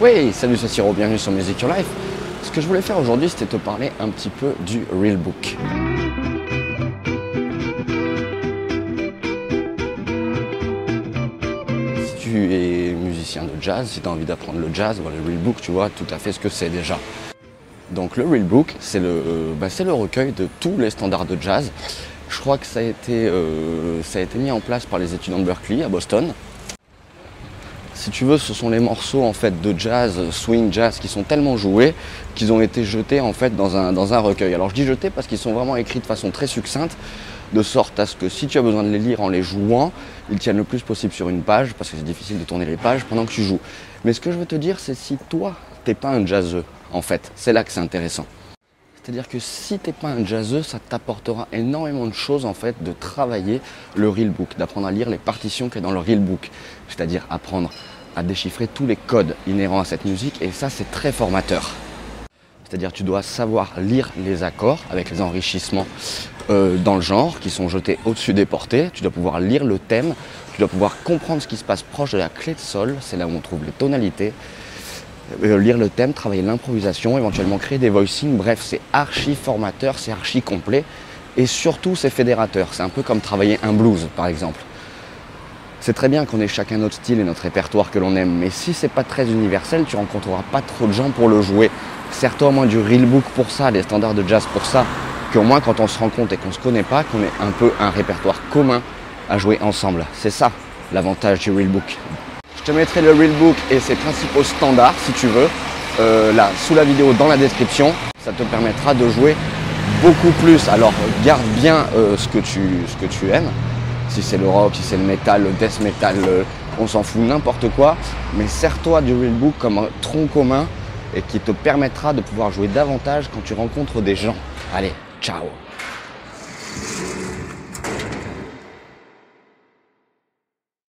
Oui, salut c'est Siro, bienvenue sur Music Your Life. Ce que je voulais faire aujourd'hui, c'était te parler un petit peu du Real Book. Si tu es musicien de jazz, si tu as envie d'apprendre le jazz, le Real Book, tu vois tout à fait ce que c'est déjà. Donc le Real Book, c'est le, euh, bah, recueil de tous les standards de jazz. Je crois que ça a été, euh, ça a été mis en place par les étudiants de Berkeley à Boston. Si tu veux, ce sont les morceaux en fait de jazz, swing jazz, qui sont tellement joués qu'ils ont été jetés en fait dans un, dans un recueil. Alors je dis jetés parce qu'ils sont vraiment écrits de façon très succincte, de sorte à ce que si tu as besoin de les lire en les jouant, ils tiennent le plus possible sur une page, parce que c'est difficile de tourner les pages pendant que tu joues. Mais ce que je veux te dire, c'est si toi, t'es pas un jazzeux, en fait, c'est là que c'est intéressant. C'est-à-dire que si t'es pas un jazzeux, ça t'apportera énormément de choses en fait de travailler le real book, d'apprendre à lire les partitions qu'il y a dans le real book, c'est-à-dire apprendre à déchiffrer tous les codes inhérents à cette musique et ça c'est très formateur. C'est-à-dire tu dois savoir lire les accords avec les enrichissements euh, dans le genre qui sont jetés au-dessus des portées, tu dois pouvoir lire le thème, tu dois pouvoir comprendre ce qui se passe proche de la clé de sol, c'est là où on trouve les tonalités, lire le thème, travailler l'improvisation, éventuellement créer des voicings. Bref, c'est archi formateur, c'est archi complet. Et surtout, c'est fédérateur. C'est un peu comme travailler un blues, par exemple. C'est très bien qu'on ait chacun notre style et notre répertoire que l'on aime, mais si c'est pas très universel, tu rencontreras pas trop de gens pour le jouer. Sers-toi au moins du real book pour ça, des standards de jazz pour ça, qu'au moins quand on se rend compte et qu'on se connaît pas, qu'on ait un peu un répertoire commun à jouer ensemble. C'est ça l'avantage du real book. Je te mettrai le real book et ses principaux standards si tu veux, euh, là sous la vidéo dans la description. Ça te permettra de jouer beaucoup plus. Alors garde bien euh, ce, que tu, ce que tu aimes. Si c'est le rock, si c'est le metal, le death metal, le- on s'en fout n'importe quoi. Mais sers-toi du real book comme un tronc commun et qui te permettra de pouvoir jouer davantage quand tu rencontres des gens. Allez, ciao